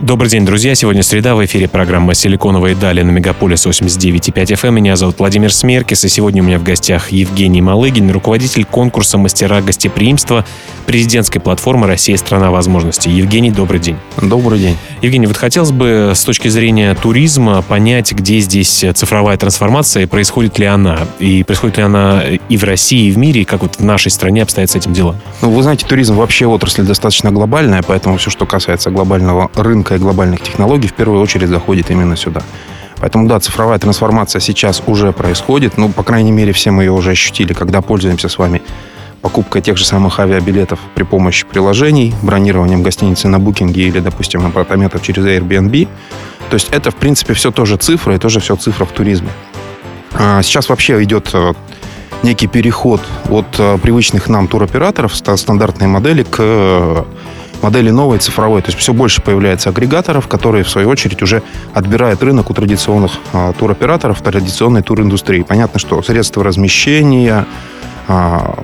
Добрый день, друзья. Сегодня среда. В эфире программа «Силиконовые дали» на Мегаполис 89.5 FM. Меня зовут Владимир Смеркис, и сегодня у меня в гостях Евгений Малыгин, руководитель конкурса «Мастера гостеприимства» президентской платформы «Россия – страна возможностей». Евгений, добрый день. Добрый день. Евгений, вот хотелось бы с точки зрения туризма понять, где здесь цифровая трансформация, происходит ли она, и происходит ли она и в России, и в мире, и как вот в нашей стране обстоят с этим дела? Ну, вы знаете, туризм вообще отрасль достаточно глобальная, поэтому все, что касается глобального рынка, рынка и глобальных технологий в первую очередь заходит именно сюда. Поэтому, да, цифровая трансформация сейчас уже происходит. Ну, по крайней мере, все мы ее уже ощутили, когда пользуемся с вами покупкой тех же самых авиабилетов при помощи приложений, бронированием гостиницы на букинге или, допустим, апартаментов через Airbnb. То есть это, в принципе, все тоже цифра и тоже все цифра в туризме. А сейчас вообще идет э, некий переход от э, привычных нам туроператоров, стандартной модели, к модели новой цифровой. То есть все больше появляется агрегаторов, которые, в свою очередь, уже отбирают рынок у традиционных а, туроператоров, традиционной туриндустрии. Понятно, что средства размещения, а,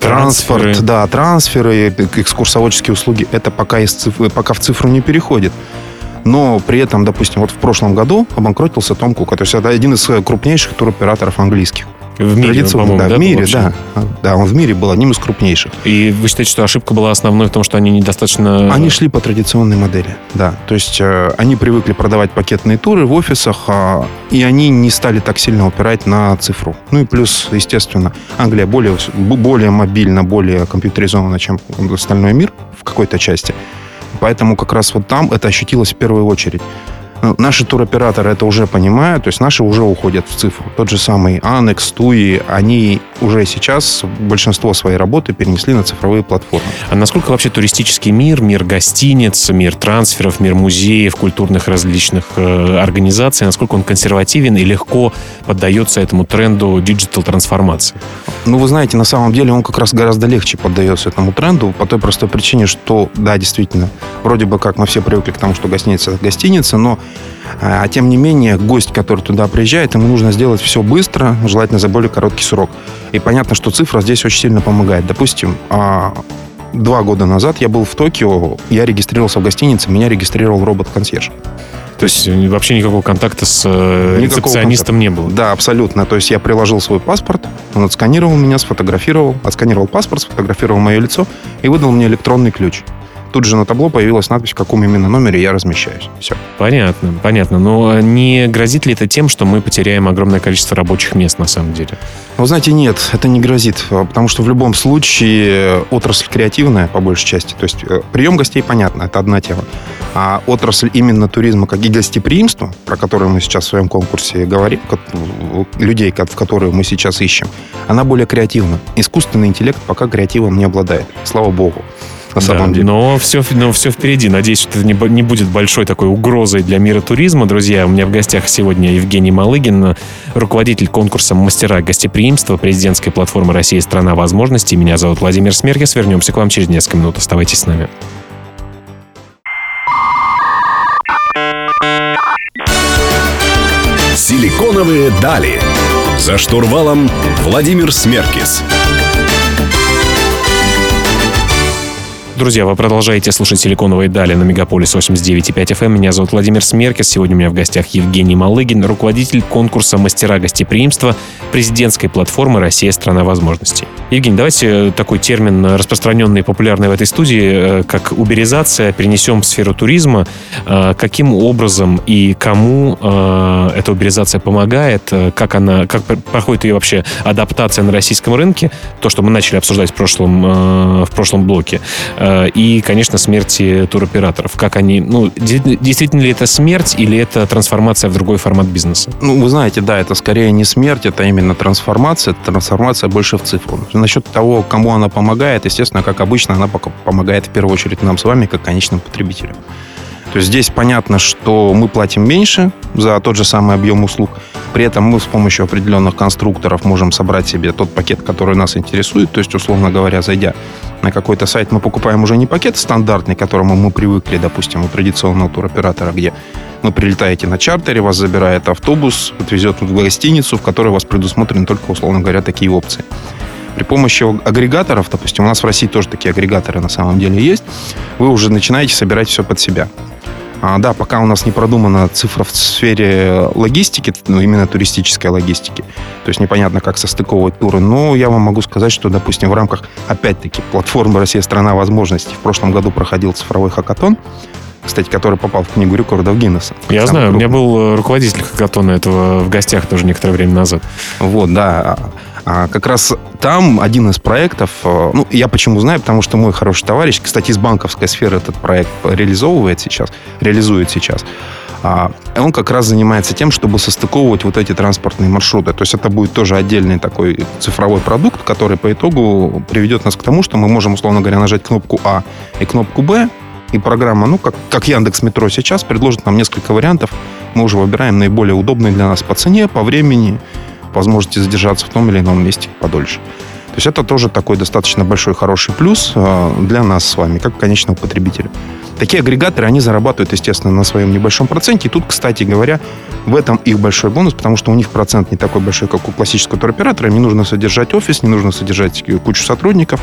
транспорт, трансферы. да, трансферы, экскурсоводческие услуги, это пока, из цифры, пока в цифру не переходит. Но при этом, допустим, вот в прошлом году обанкротился Том Кук. То есть это один из крупнейших туроператоров английских. В мире, Традиционно, да, да, в мире, да. Да, он в мире был одним из крупнейших. И вы считаете, что ошибка была основной в том, что они недостаточно... Они шли по традиционной модели, да. То есть э, они привыкли продавать пакетные туры в офисах, э, и они не стали так сильно упирать на цифру. Ну и плюс, естественно, Англия более, более мобильна, более компьютеризована, чем остальной мир в какой-то части. Поэтому как раз вот там это ощутилось в первую очередь. Ну, наши туроператоры это уже понимают, то есть наши уже уходят в цифру. Тот же самый Анекс, Туи, они уже сейчас большинство своей работы перенесли на цифровые платформы. А насколько вообще туристический мир, мир гостиниц, мир трансферов, мир музеев, культурных различных э, организаций, насколько он консервативен и легко поддается этому тренду диджитал-трансформации? Ну, вы знаете, на самом деле он как раз гораздо легче поддается этому тренду по той простой причине, что, да, действительно, вроде бы как мы все привыкли к тому, что гостиница – это гостиница, но а, а тем не менее, гость, который туда приезжает, ему нужно сделать все быстро, желательно за более короткий срок. И понятно, что цифра здесь очень сильно помогает. Допустим, а, два года назад я был в Токио, я регистрировался в гостинице, меня регистрировал робот-консьерж. То есть вообще никакого контакта с э, рецепционистом не было? Да, абсолютно. То есть я приложил свой паспорт, он отсканировал меня, сфотографировал, отсканировал паспорт, сфотографировал мое лицо и выдал мне электронный ключ тут же на табло появилась надпись, в каком именно номере я размещаюсь. Все. Понятно, понятно. Но не грозит ли это тем, что мы потеряем огромное количество рабочих мест на самом деле? Вы знаете, нет, это не грозит, потому что в любом случае отрасль креативная, по большей части. То есть э, прием гостей, понятно, это одна тема. А отрасль именно туризма, как и гостеприимства, про которую мы сейчас в своем конкурсе говорим, людей, в которые мы сейчас ищем, она более креативна. Искусственный интеллект пока креативом не обладает, слава богу на самом да, деле. Но все, но все впереди. Надеюсь, что это не, не будет большой такой угрозой для мира туризма. Друзья, у меня в гостях сегодня Евгений Малыгин, руководитель конкурса «Мастера гостеприимства» президентской платформы «Россия – страна возможностей». Меня зовут Владимир Смеркис. Вернемся к вам через несколько минут. Оставайтесь с нами. Силиконовые дали. За штурвалом Владимир Смеркис. Друзья, вы продолжаете слушать «Силиконовые дали» на Мегаполис 89.5 FM. Эм. Меня зовут Владимир Смеркис. Сегодня у меня в гостях Евгений Малыгин, руководитель конкурса «Мастера гостеприимства» президентской платформы «Россия – страна возможностей». Евгений, давайте такой термин, распространенный и популярный в этой студии, э, как уберизация, перенесем в сферу туризма. Э, каким образом и кому э, эта уберизация помогает? Как, она, как проходит ее вообще адаптация на российском рынке? То, что мы начали обсуждать в прошлом, в прошлом блоке. Э, и, конечно, смерти туроператоров. Как они, ну, действительно ли это смерть или это трансформация в другой формат бизнеса? Ну, вы знаете, да, это скорее не смерть, это именно трансформация, это трансформация больше в цифру. Насчет того, кому она помогает, естественно, как обычно, она помогает в первую очередь нам с вами, как конечным потребителям. То есть здесь понятно, что мы платим меньше за тот же самый объем услуг. При этом мы с помощью определенных конструкторов можем собрать себе тот пакет, который нас интересует. То есть, условно говоря, зайдя на какой-то сайт, мы покупаем уже не пакет стандартный, к которому мы привыкли, допустим, у традиционного туроператора, где вы прилетаете на чартере, вас забирает автобус, отвезет в гостиницу, в которой у вас предусмотрены только, условно говоря, такие опции. При помощи агрегаторов, допустим, у нас в России тоже такие агрегаторы на самом деле есть, вы уже начинаете собирать все под себя. А, да, пока у нас не продумана цифра в сфере логистики, ну, именно туристической логистики. То есть непонятно, как состыковывать туры. Но я вам могу сказать, что, допустим, в рамках, опять-таки, платформы «Россия – страна возможностей» в прошлом году проходил цифровой хакатон, кстати, который попал в книгу рекордов Гиннесса. Я знаю, крупный. у меня был э, руководитель хакатона этого в гостях тоже некоторое время назад. Вот, да. А как раз там один из проектов, э, ну, я почему знаю, потому что мой хороший товарищ, кстати, из банковской сферы этот проект реализовывает сейчас, реализует сейчас. А он как раз занимается тем, чтобы состыковывать вот эти транспортные маршруты. То есть это будет тоже отдельный такой цифровой продукт, который по итогу приведет нас к тому, что мы можем, условно говоря, нажать кнопку А и кнопку Б, и программа, ну, как, как Яндекс Метро сейчас, предложит нам несколько вариантов. Мы уже выбираем наиболее удобные для нас по цене, по времени, возможности задержаться в том или ином месте подольше. То есть это тоже такой достаточно большой, хороший плюс э, для нас с вами, как конечного потребителя. Такие агрегаторы, они зарабатывают, естественно, на своем небольшом проценте. И тут, кстати говоря, в этом их большой бонус, потому что у них процент не такой большой, как у классического туроператора. Им не нужно содержать офис, не нужно содержать кучу сотрудников.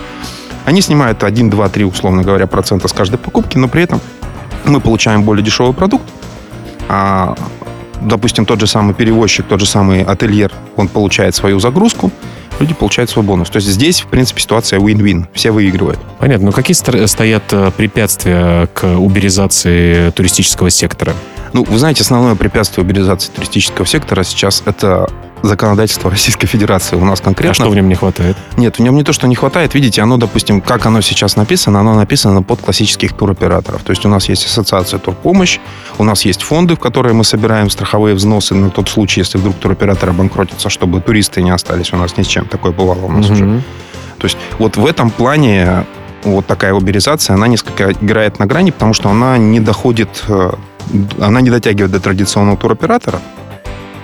Они снимают 1, 2, 3, условно говоря, процента с каждой покупки, но при этом мы получаем более дешевый продукт, а допустим, тот же самый перевозчик, тот же самый ательер, он получает свою загрузку, люди получают свой бонус. То есть здесь, в принципе, ситуация win-win. Все выигрывают. Понятно. Но какие стоят э, препятствия к уберизации туристического сектора? Ну, вы знаете, основное препятствие уберизации туристического сектора сейчас это законодательство Российской Федерации у нас конкретно. А что в нем не хватает? Нет, в нем не то, что не хватает. Видите, оно, допустим, как оно сейчас написано, оно написано под классических туроператоров. То есть у нас есть ассоциация турпомощь, у нас есть фонды, в которые мы собираем страховые взносы на тот случай, если вдруг туроператор обанкротится, чтобы туристы не остались у нас ни с чем. Такое бывало у нас угу. уже. То есть вот в этом плане вот такая уберизация, она несколько играет на грани, потому что она не доходит, э, она не дотягивает до традиционного туроператора,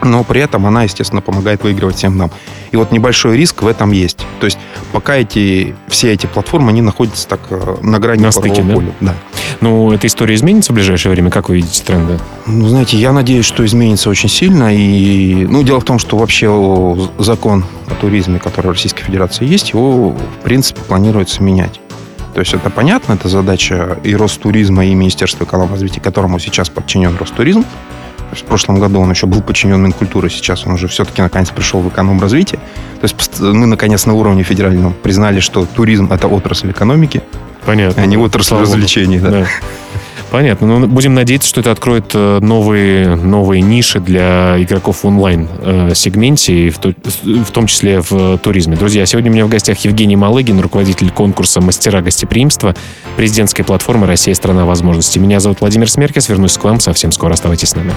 но при этом она, естественно, помогает выигрывать всем нам. И вот небольшой риск в этом есть. То есть пока эти, все эти платформы, они находятся так э, на грани на стыке, да? поля. Да. Ну, эта история изменится в ближайшее время? Как вы видите тренды? Ну, знаете, я надеюсь, что изменится очень сильно. И, ну, дело в том, что вообще закон о туризме, который в Российской Федерации есть, его, в принципе, планируется менять. То есть это понятно, это задача и Ростуризма, и Министерства экономики развития, которому сейчас подчинен Ростуризм. В прошлом году он еще был подчинен Минкультуре, сейчас он уже все-таки наконец пришел в эконом-развитие. То есть мы наконец на уровне федеральном признали, что туризм – это отрасль экономики, Понятно. а не отрасль Слава развлечений. Да. Да. Понятно. Но ну, будем надеяться, что это откроет э, новые, новые ниши для игроков в онлайн-сегменте, в, в том числе в туризме. Друзья, сегодня у меня в гостях Евгений Малыгин, руководитель конкурса «Мастера гостеприимства» президентской платформы «Россия – страна возможностей». Меня зовут Владимир Смеркес. Вернусь к вам совсем скоро. Оставайтесь с нами.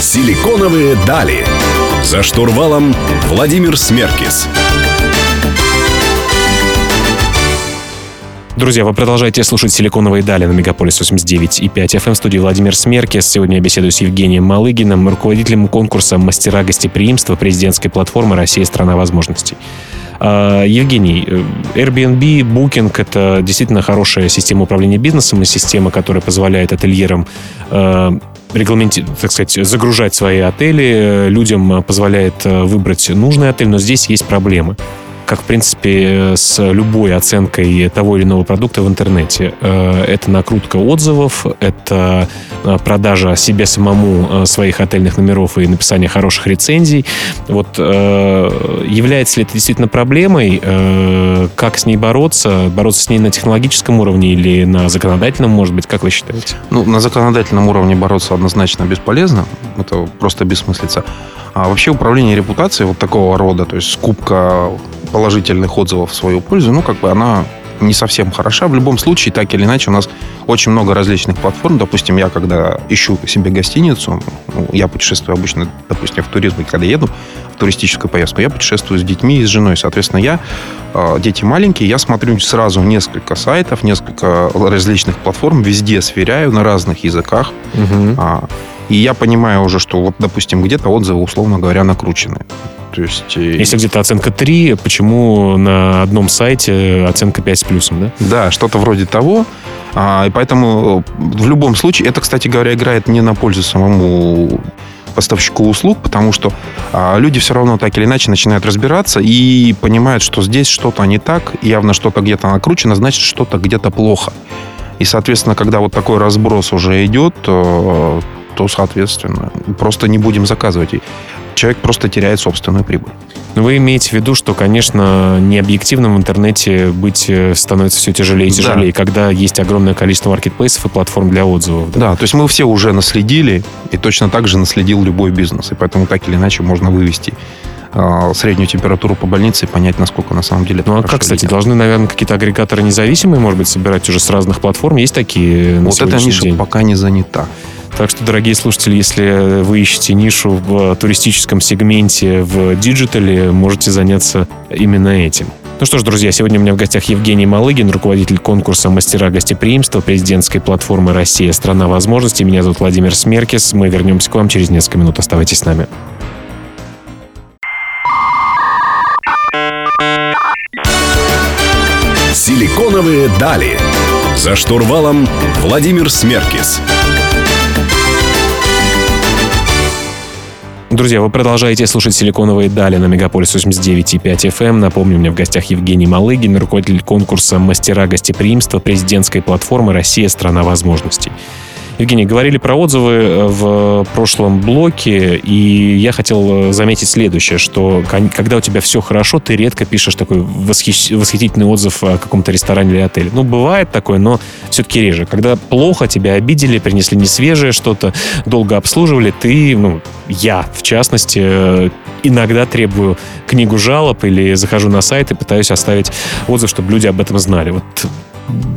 Силиконовые дали. За штурвалом Владимир Смеркис. Друзья, вы продолжаете слушать «Силиконовые дали» на Мегаполис 89 и 5 FM в студии Владимир Смеркес. Сегодня я беседую с Евгением Малыгиным, руководителем конкурса «Мастера гостеприимства» президентской платформы «Россия – страна возможностей». А, Евгений, э, Airbnb, Booking — это действительно хорошая система управления бизнесом и система, которая позволяет ательерам э, регламенти... так сказать, загружать свои отели, людям позволяет э, выбрать нужный отель, но здесь есть проблемы как, в принципе, с любой оценкой того или иного продукта в интернете. Э, это накрутка отзывов, это э, продажа себе самому э, своих отельных номеров и написание хороших рецензий. Вот является ли это действительно проблемой? Как с ней бороться? Бороться с ней на технологическом уровне или на законодательном, может быть? Как вы считаете? Ну, на законодательном уровне бороться однозначно бесполезно. Это просто бессмыслица. А вообще управление репутацией вот такого рода, то есть скупка положительных отзывов в свою пользу, ну, как бы она не совсем хороша. В любом случае, так или иначе, у нас очень много различных платформ. Допустим, я когда ищу себе гостиницу, ну, я путешествую обычно, допустим, в туризм, и когда еду в туристическую поездку, я путешествую с детьми и с женой. Соответственно, я, э, дети маленькие, я смотрю сразу несколько сайтов, несколько различных платформ, везде сверяю на разных языках. Угу. И я понимаю уже, что вот, допустим, где-то отзывы, условно говоря, накручены. То есть... э, Если где-то оценка 3, почему на одном сайте оценка 5 с плюсом, да? Да, что-то вроде того. А, и поэтому э, в любом случае, это, кстати говоря, играет не на пользу самому поставщику услуг, потому что а, люди все равно так или иначе начинают разбираться и понимают, что здесь что-то не так, явно что-то где-то накручено, значит, что-то где-то плохо. И, соответственно, когда вот такой разброс уже идет, то, соответственно, просто не будем заказывать. И человек просто теряет собственную прибыль. Но вы имеете в виду, что, конечно, необъективным в интернете быть э, становится все тяжелее и Да. тяжелее, когда есть огромное количество маркетплейсов и платформ для отзывов. да? Да, то есть мы все уже наследили, и точно так же наследил любой бизнес. И поэтому так или иначе можно вывести э, среднюю температуру по больнице и понять, насколько на самом деле это Ну а как, кстати, должны, наверное, какие-то агрегаторы независимые, может быть, собирать уже с разных платформ? Есть такие на Вот эта ниша день? пока не занята. Так что, дорогие слушатели, если вы ищете нишу в туристическом сегменте в digital е, можете заняться именно этим. Ну что ж, друзья, сегодня у меня в гостях Евгений Малыгин, руководитель конкурса «Мастера гостеприимства» президентской платформы «Россия. Страна возможностей». Меня зовут Владимир Смеркис. Мы вернемся к вам через несколько минут. Оставайтесь с нами. Силиконовые дали. За штурвалом Владимир Смеркис. Друзья, вы продолжаете слушать «Силиконовые дали» на Мегаполис 89.5 FM. Напомню, у меня в гостях Евгений Малыгин, руководитель конкурса «Мастера гостеприимства» президентской платформы «Россия. Страна возможностей». Евгений, говорили про отзывы э, в прошлом блоке, и я хотел э, заметить следующее, что когда у тебя все хорошо, ты редко пишешь такой восхищ- восхитительный отзыв о каком-то ресторане или отеле. Ну, бывает такое, но все-таки реже. Когда плохо, тебя обидели, принесли несвежее что-то, долго обслуживали, ты, ну, я, в частности, э, иногда требую книгу жалоб или захожу на сайт и пытаюсь оставить отзыв, чтобы люди об этом знали. Вот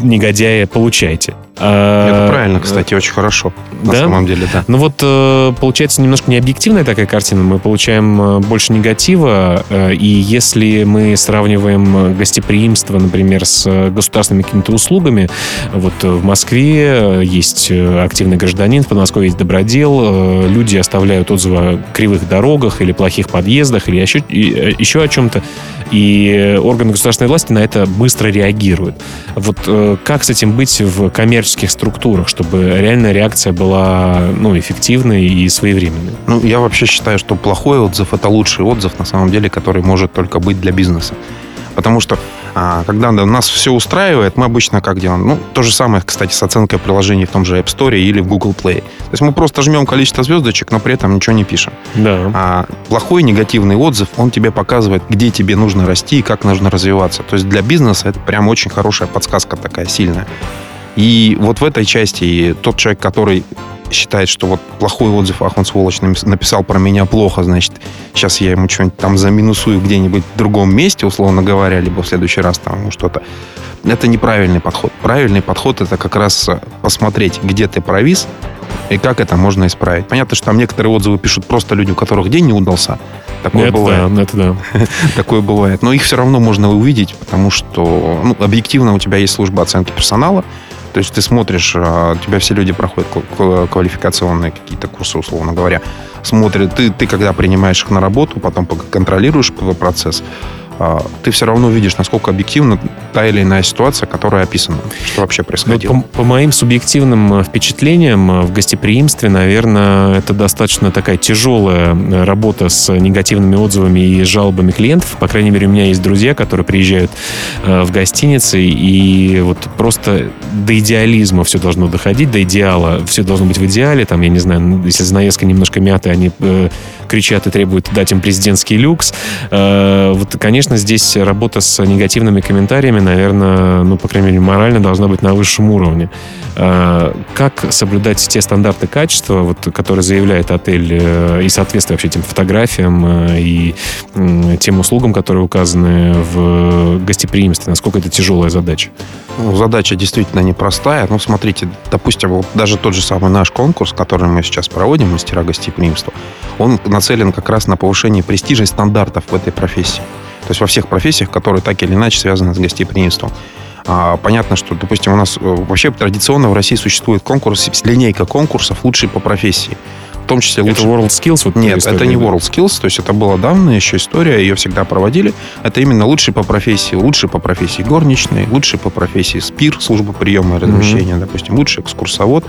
негодяи, получайте. А, Это правильно, кстати, очень хорошо. На да? самом деле, да. Ну вот э, получается немножко необъективная такая картина. Мы получаем э, больше негатива, э, и если мы сравниваем э, гостеприимство, например, с э, государственными какими-то услугами, вот э, в Москве э, есть э, активный гражданин, в Подмосковье есть добродел, э, люди оставляют отзывы о кривых дорогах или плохих подъездах, или еще, э, еще о чем-то, и органы государственной власти на это быстро реагируют. Вот э, как с этим быть в коммерческих структурах, чтобы реально реакция была ну, эффективной и своевременной? Ну, я вообще считаю, что плохой отзыв – это лучший отзыв, на самом деле, который может только быть для бизнеса. Потому что, а, когда нас все устраивает, мы обычно как делаем? Ну, то же самое, кстати, с оценкой приложений в том же App Store или в Google Play. То есть мы просто жмем количество звездочек, но при этом ничего не пишем. Да. А плохой негативный отзыв, он тебе показывает, где тебе нужно расти и как нужно развиваться. То есть для бизнеса это прям очень хорошая подсказка такая сильная. И вот в этой части тот человек, который считает, что вот плохой отзыв, ах, он сволочь написал про меня плохо, значит, сейчас я ему что-нибудь там заминусую где-нибудь в другом месте, условно говоря, либо в следующий раз там ему что-то. Это неправильный подход. Правильный подход это как раз э, посмотреть, где ты провис, и как это можно исправить. Понятно, что там некоторые отзывы пишут просто люди, у которых день не удался. Такое это бывает. да, это да. Такое бывает. Но их все равно можно увидеть, потому что ну, объективно у тебя есть служба оценки персонала. То есть ты смотришь, а, у тебя все люди проходят ква- ква- квалификационные какие-то курсы, условно говоря. Смотрят, ты, ты когда принимаешь их на работу, потом контролируешь процесс, а, ты все равно видишь, насколько объективна та или иная ситуация, которая описана, что вообще Ну, происходило. по, по моим субъективным э, впечатлениям, э, в гостеприимстве, наверное, это достаточно такая тяжелая э, работа с негативными отзывами и жалобами клиентов. По крайней мере, у меня есть друзья, которые приезжают в гостиницы, и вот просто до идеализма все должно доходить, до идеала. Все должно быть в идеале. Там, я не знаю, ну, если занавеска немножко мятая, они кричат и требуют дать им президентский люкс. Э, вот, конечно, здесь работа с негативными комментариями, наверное, ну, по крайней мере, морально должна быть на высшем уровне. Э, как соблюдать те стандарты качества, вот, которые заявляет отель, э, и соответствие вообще тем фотографиям и тем услугам, которые указаны в гостеприимстве? Насколько это тяжелая задача? Ну, задача действительно непростая. Ну, смотрите, допустим, вот даже тот же самый наш конкурс, который мы сейчас проводим, мастера гостеприимства, он нацелен как раз на повышение престижа и стандартов в этой профессии. То есть во всех профессиях, которые так или иначе связаны с гостеприимством. А, понятно, что, допустим, у нас э, вообще традиционно в России существует конкурс, линейка конкурсов лучшие по профессии. В том числе лучше... Это World Skills? Вот Нет, это не World Skills, то есть это была давняя еще история, ее всегда проводили. Это именно лучшие по профессии, лучшие по профессии горничные, лучшие по профессии СПИР, служба приема и размещения, mm-hmm. допустим, лучший экскурсовод.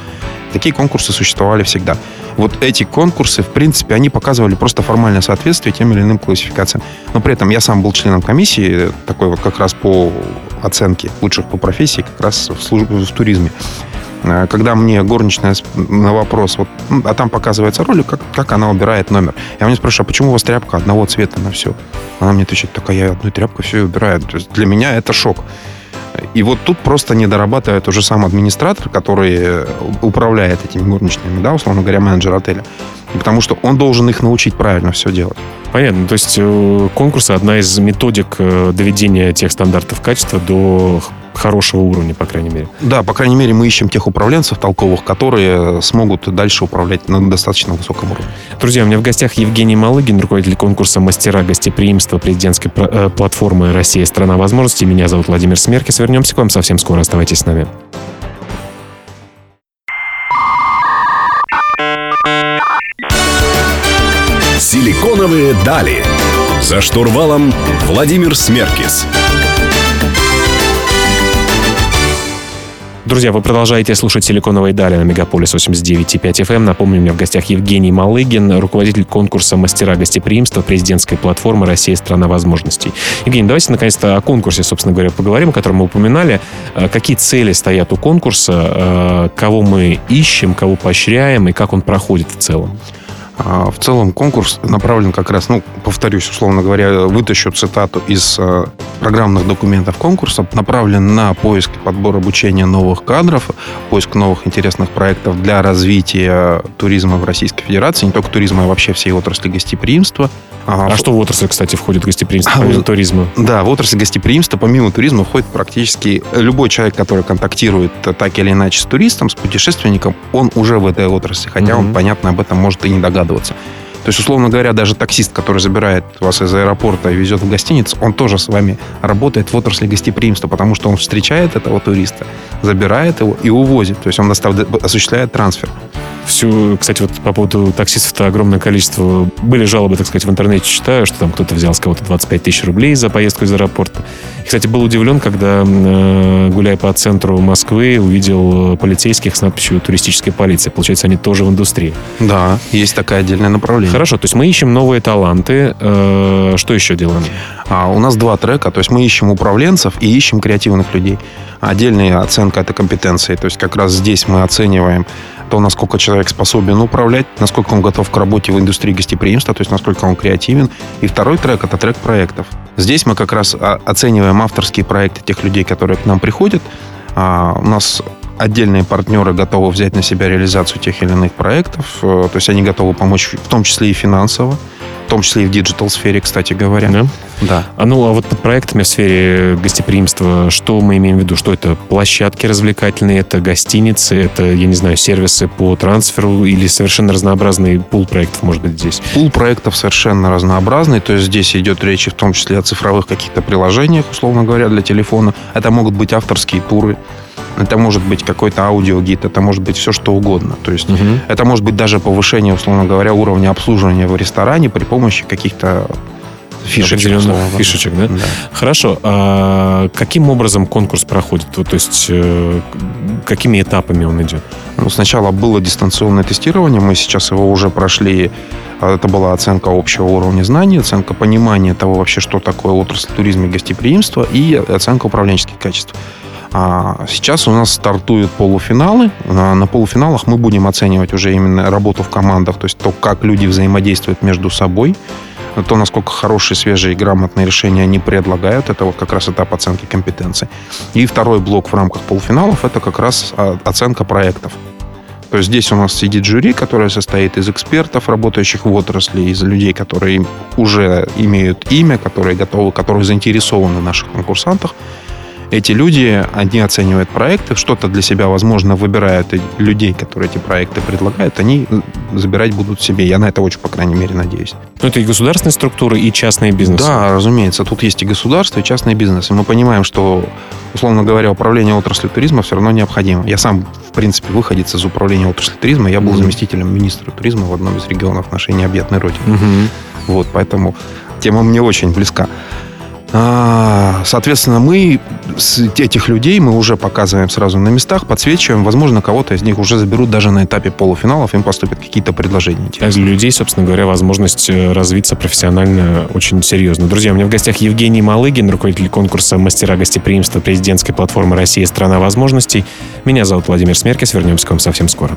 Такие конкурсы существовали всегда. Вот эти конкурсы, в принципе, они показывали просто формальное соответствие тем или иным классификациям. Но при этом я сам был членом комиссии, такой вот как раз по оценке лучших по профессии, как раз в, службе, в туризме. Э, когда мне горничная на вопрос, вот, а там показывается ролик, как, как она убирает номер. Я у нее спрашиваю, а почему у вас тряпка одного цвета на все? Она мне отвечает, такая, я одной тряпкой все убираю. То есть для меня это шок. И вот тут просто не дорабатывает уже сам администратор, который управляет этими горничными, да, условно говоря, менеджер отеля. Потому что он должен их научить правильно все делать. Понятно. То есть э, конкурсы одна из методик э, доведения тех стандартов качества до хорошего уровня, по крайней мере. Да, по крайней мере, мы ищем тех управленцев толковых, которые смогут дальше управлять на достаточно высоком уровне. Друзья, у меня в гостях Евгений Малыгин, руководитель конкурса «Мастера гостеприимства» президентской э, платформы «Россия. Страна возможностей». Меня зовут Владимир Смеркис. Вернемся к вам совсем скоро. Оставайтесь с нами. Силиконовые дали. За штурвалом Владимир Смеркис. Друзья, вы продолжаете слушать «Силиконовые дали» на Мегаполис 89.5 FM. Эм. Напомню, у меня в гостях Евгений Малыгин, руководитель конкурса «Мастера гостеприимства» президентской платформы «Россия. Страна возможностей». Евгений, давайте наконец-то о конкурсе, собственно говоря, поговорим, о котором мы упоминали. Э, какие цели стоят у конкурса, э, кого мы ищем, кого поощряем и как он проходит в целом? А, в целом конкурс направлен как раз, ну, повторюсь, условно говоря, вытащу цитату из э, программных документов конкурса, направлен на поиск и подбор обучения новых кадров, поиск новых интересных проектов для развития туризма в Российской Федерации, не только туризма, а вообще всей отрасли гостеприимства. А, а что в отрасль, кстати, входит гостеприимство, а, помимо туризма? Да, в отрасль гостеприимства, помимо туризма, входит практически любой человек, который контактирует так или иначе с туристом, с путешественником, он уже в этой отрасли, хотя mm-hmm. он, понятно, об этом может и не догадываться. То есть, условно говоря, даже таксист, который забирает вас из аэропорта и везет в гостиницу, он тоже с вами работает в отрасли гостеприимства, потому что он встречает этого туриста, забирает его и увозит. То есть он осуществляет трансфер всю, кстати, вот по поводу таксистов-то огромное количество. Были жалобы, так сказать, в интернете читаю, что там кто-то взял с кого-то 25 тысяч рублей за поездку из аэропорта. И, кстати, был удивлен, когда, э, гуляя по центру Москвы, увидел полицейских с надписью «Туристическая полиция». Получается, они тоже в индустрии. Да, есть такое отдельное направление. Хорошо, то есть мы ищем новые таланты. Э, что еще делаем? А, у нас два трека, то есть мы ищем управленцев и ищем креативных людей. Отдельная оценка – это компетенции. То есть как раз здесь мы оцениваем то, насколько человек способен управлять, насколько он готов к работе в индустрии гостеприимства, то есть насколько он креативен. И второй трек — это трек проектов. Здесь мы как раз оцениваем авторские проекты тех людей, которые к нам приходят. А, у нас отдельные партнеры готовы взять на себя реализацию тех или иных проектов, э, то есть они готовы помочь в том числе и финансово в том числе и в digital сфере, кстати говоря. Да? Да. А ну, а вот под проектами в сфере гостеприимства, что мы имеем в виду? Что это площадки развлекательные, это гостиницы, это, я не знаю, сервисы по трансферу или совершенно разнообразный пул проектов, может быть, здесь? Пул проектов совершенно разнообразный, то есть здесь идет речь в том числе о цифровых каких-то приложениях, условно говоря, для телефона. Это могут быть авторские туры, это может быть какой-то аудиогид, это может быть все что угодно. То есть угу. это может быть даже повышение, условно говоря, уровня обслуживания в ресторане при помощи каких-то фишечек. Определенных фишечек, да? да? Хорошо. А каким образом конкурс проходит? То есть э, какими этапами он идет? Ну, сначала было дистанционное тестирование, мы сейчас его уже прошли. А, это была оценка общего уровня знаний, оценка понимания того вообще, что такое отрасль туризма и гостеприимства и оценка управленческих качеств. А сейчас у нас стартуют полуфиналы. На полуфиналах мы будем оценивать уже именно работу в командах, то есть то, как люди взаимодействуют между собой, то, насколько хорошие, свежие и грамотные решения они предлагают. Это вот как раз этап оценки компетенций. И второй блок в рамках полуфиналов – это как раз а, оценка проектов. То есть здесь у нас сидит жюри, которое состоит из экспертов, работающих в отрасли, из людей, которые уже имеют имя, которые готовы, которые заинтересованы в наших конкурсантах эти люди, они оценивают проекты, что-то для себя, возможно, выбирают и людей, которые эти проекты предлагают, они забирать будут себе. Я на это очень, по крайней мере, надеюсь. Ну, это и государственные структуры, и частные бизнесы. Да, разумеется. Тут есть и государство, и частный бизнес. И мы понимаем, что, условно говоря, управление отраслью туризма все равно необходимо. Я сам, в принципе, выходец из управления отрасли туризма. Я был mm-hmm. заместителем министра туризма в одном из регионов нашей необъятной родины. Mm-hmm. Вот, поэтому тема мне очень близка. А, соответственно, мы этих людей мы уже показываем сразу на местах, подсвечиваем. Возможно, кого-то из них уже заберут даже на этапе полуфиналов, им поступят какие-то предложения. Для людей, собственно говоря, возможность э, развиться профессионально очень серьезно. Друзья, у меня в гостях Евгений Малыгин, руководитель конкурса «Мастера гостеприимства» президентской платформы «Россия. Страна возможностей». Меня зовут Владимир Смеркис. Вернемся к вам совсем скоро.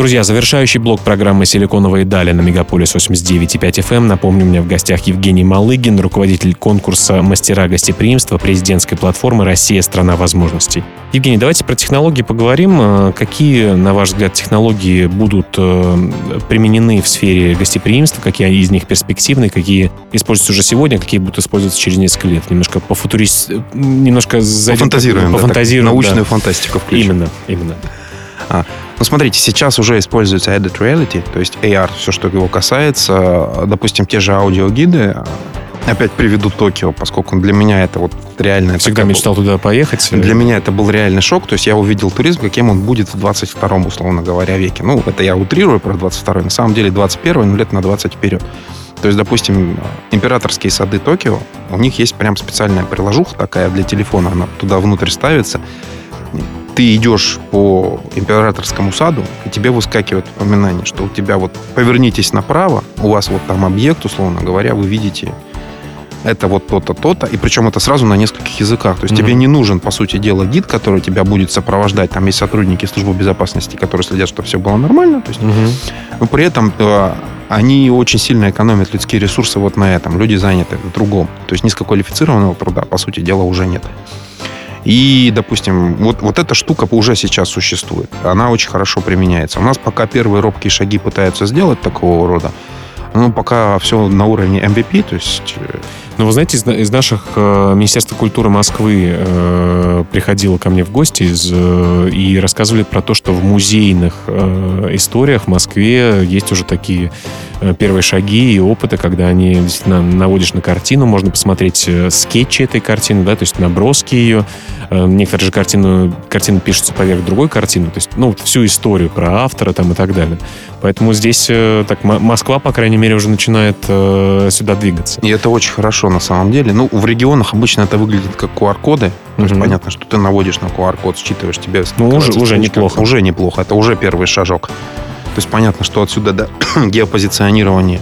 Друзья, завершающий блок программы «Силиконовые дали» на Мегаполис 89.5 FM. Эм. Напомню, у меня в гостях Евгений Малыгин, руководитель конкурса «Мастера гостеприимства» президентской платформы «Россия. Страна возможностей». Евгений, давайте про технологии поговорим. Э, какие, на ваш взгляд, технологии будут э, применены в сфере гостеприимства? Какие из них перспективны? Какие используются уже сегодня? Какие будут использоваться через несколько лет? Немножко по футурист... Немножко... Пофантазируем. Пофантазируем, да, Научную да. фантастику включим. Именно, именно. А, ну, смотрите, сейчас уже используется Added Reality, то есть AR, все, что его касается. Допустим, те же аудиогиды, опять приведу Токио, поскольку для меня это вот реально... Всегда мечтал был, туда поехать. Для меня это был реальный шок. То есть я увидел туризм, каким он будет в 22-м, условно говоря, веке. Ну, это я утрирую про 22-й. На самом деле 21-й, ну, лет на 20 вперед. То есть, допустим, императорские сады Токио, у них есть прям специальная приложуха такая для телефона, она туда внутрь ставится ты идешь по императорскому саду, и тебе выскакивает упоминание, что у тебя вот повернитесь направо, у вас вот там объект, условно говоря, вы видите это вот то-то, то-то, и причем это сразу на нескольких языках. То есть mm-hmm. тебе не нужен, по сути дела, гид, который тебя будет сопровождать. Там есть сотрудники службы безопасности, которые следят, чтобы все было нормально. То есть, mm-hmm. Но при этом э, они очень сильно экономят людские ресурсы вот на этом. Люди заняты в другом. То есть низкоквалифицированного труда, по сути дела, уже нет. И, допустим, вот, вот эта штука уже сейчас существует. Она очень хорошо применяется. У нас пока первые робкие шаги пытаются сделать такого рода, ну, пока все на уровне MVP, то есть... Ну, вы знаете, из, из наших э, Министерства культуры Москвы э, приходило ко мне в гости из, э, и рассказывали про то, что в музейных э, историях в Москве есть уже такие первые шаги и опыты, когда они действительно наводишь на картину, можно посмотреть э, скетчи этой картины, да, то есть наброски ее. Э, некоторые же картины, картины пишутся поверх другой картины, то есть, ну, всю историю про автора там и так далее. Поэтому здесь э, так Москва, по крайней мере, уже начинает э, сюда двигаться. И это очень хорошо на самом деле. Ну, в регионах обычно это выглядит как QR-коды. То есть понятно, что ты наводишь на QR-код, считываешь тебе. Ну, уже, уже неплохо. Уже неплохо. Это уже первый шажок. То есть понятно, что отсюда до геопозиционирования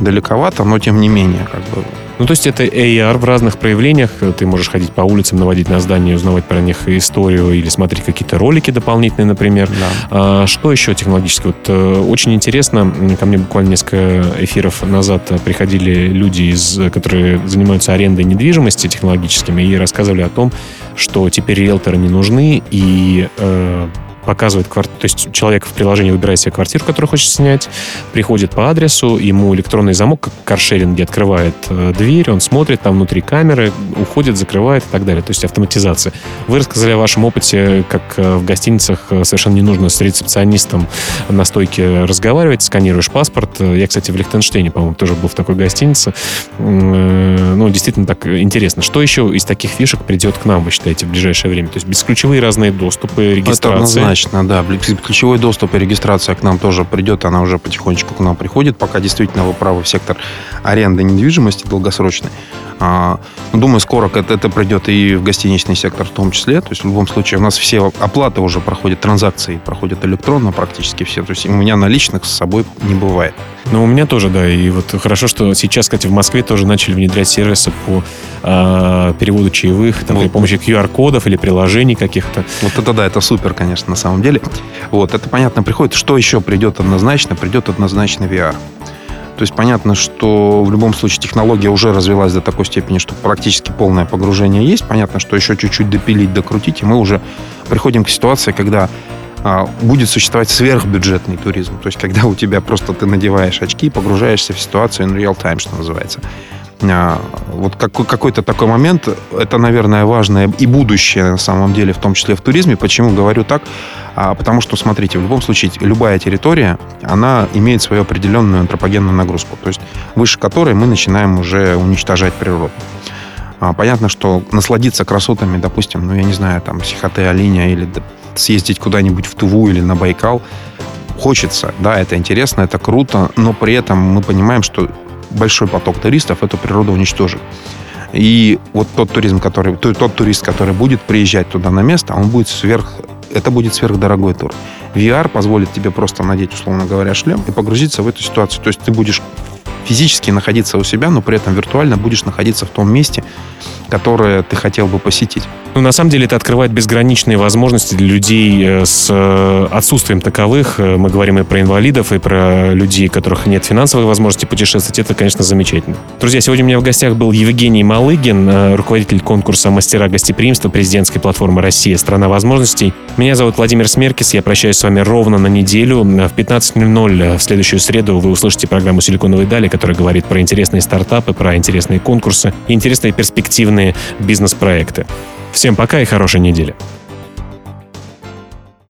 далековато, но тем не менее, как бы ну, то есть это AR в разных проявлениях. Ты можешь ходить по улицам, наводить на здания, узнавать про них историю или смотреть какие-то ролики дополнительные, например. Да. А, что еще технологически? Вот э, очень интересно, ко мне буквально несколько эфиров назад приходили люди, из, которые занимаются арендой недвижимости технологическими и рассказывали о том, что теперь риэлторы не нужны, и э, показывает квартиру, то есть человек в приложении выбирает себе квартиру, которую хочет снять, приходит по адресу, ему электронный замок, как каршеринге, открывает э, дверь, он смотрит, там внутри камеры, уходит, закрывает и так далее. То есть автоматизация. Вы рассказали о вашем опыте, как э, в гостиницах э, совершенно не нужно с рецепционистом на стойке разговаривать, сканируешь паспорт. Я, кстати, в Лихтенштейне, по-моему, тоже был в такой гостинице. Ну, действительно так интересно. Что еще из таких фишек придет к нам, вы считаете, в ближайшее время? То есть бесключевые разные доступы, регистрация. Однозначно, да. Ключевой доступ и регистрация к нам тоже придет, она уже потихонечку к нам приходит, пока действительно вы правы в сектор аренды недвижимости долгосрочной. А, ну, думаю, скоро это, это придет и в гостиничный сектор в том числе. То есть в любом случае у нас все оплаты уже проходят, транзакции проходят электронно практически все. То есть у меня наличных с собой не бывает. Ну, у меня тоже, да. И вот хорошо, что сейчас, кстати, в Москве тоже начали внедрять сервисы по э, переводу чаевых там, вот. при помощи QR-кодов или приложений каких-то. Вот это да, это супер, конечно, на самом деле. Вот, это понятно приходит. Что еще придет однозначно? Придет однозначно VR. То есть понятно, что в любом случае технология уже развилась до такой степени, что практически полное погружение есть. Понятно, что еще чуть-чуть допилить, докрутить, и мы уже приходим к ситуации, когда а, будет существовать сверхбюджетный туризм. То есть когда у тебя просто ты надеваешь очки и погружаешься в ситуацию in real time, что называется. А, вот какой-то такой момент, это, наверное, важное и будущее на самом деле, в том числе в туризме. Почему говорю так? А, потому что, смотрите, в любом случае, любая территория, она имеет свою определенную антропогенную нагрузку, то есть выше которой мы начинаем уже уничтожать природу. А, понятно, что насладиться красотами, допустим, ну, я не знаю, там, Сихоте, Алиня или съездить куда-нибудь в Туву или на Байкал, хочется, да, это интересно, это круто, но при этом мы понимаем, что большой поток туристов эту природу уничтожит. И вот тот туризм, который, тот турист, который будет приезжать туда на место, он будет сверх, это будет сверхдорогой тур. VR позволит тебе просто надеть, условно говоря, шлем и погрузиться в эту ситуацию. То есть ты будешь физически находиться у себя, но при этом виртуально будешь находиться в том месте, которое ты хотел бы посетить. Ну, на самом деле это открывает безграничные возможности для людей э, с э, отсутствием таковых. Э, мы говорим и про инвалидов, и про людей, у которых нет финансовой возможности путешествовать. Это, конечно, замечательно. Друзья, сегодня у меня в гостях был Евгений Малыгин, руководитель конкурса «Мастера гостеприимства» президентской платформы «Россия. Страна возможностей». Меня зовут Владимир Смеркис. Я прощаюсь с вами ровно на неделю. В 15.00 в следующую среду вы услышите программу «Силиконовые дали», которая говорит про интересные стартапы, про интересные конкурсы интересные перспективные бизнес-проекты. Всем пока и хорошей недели.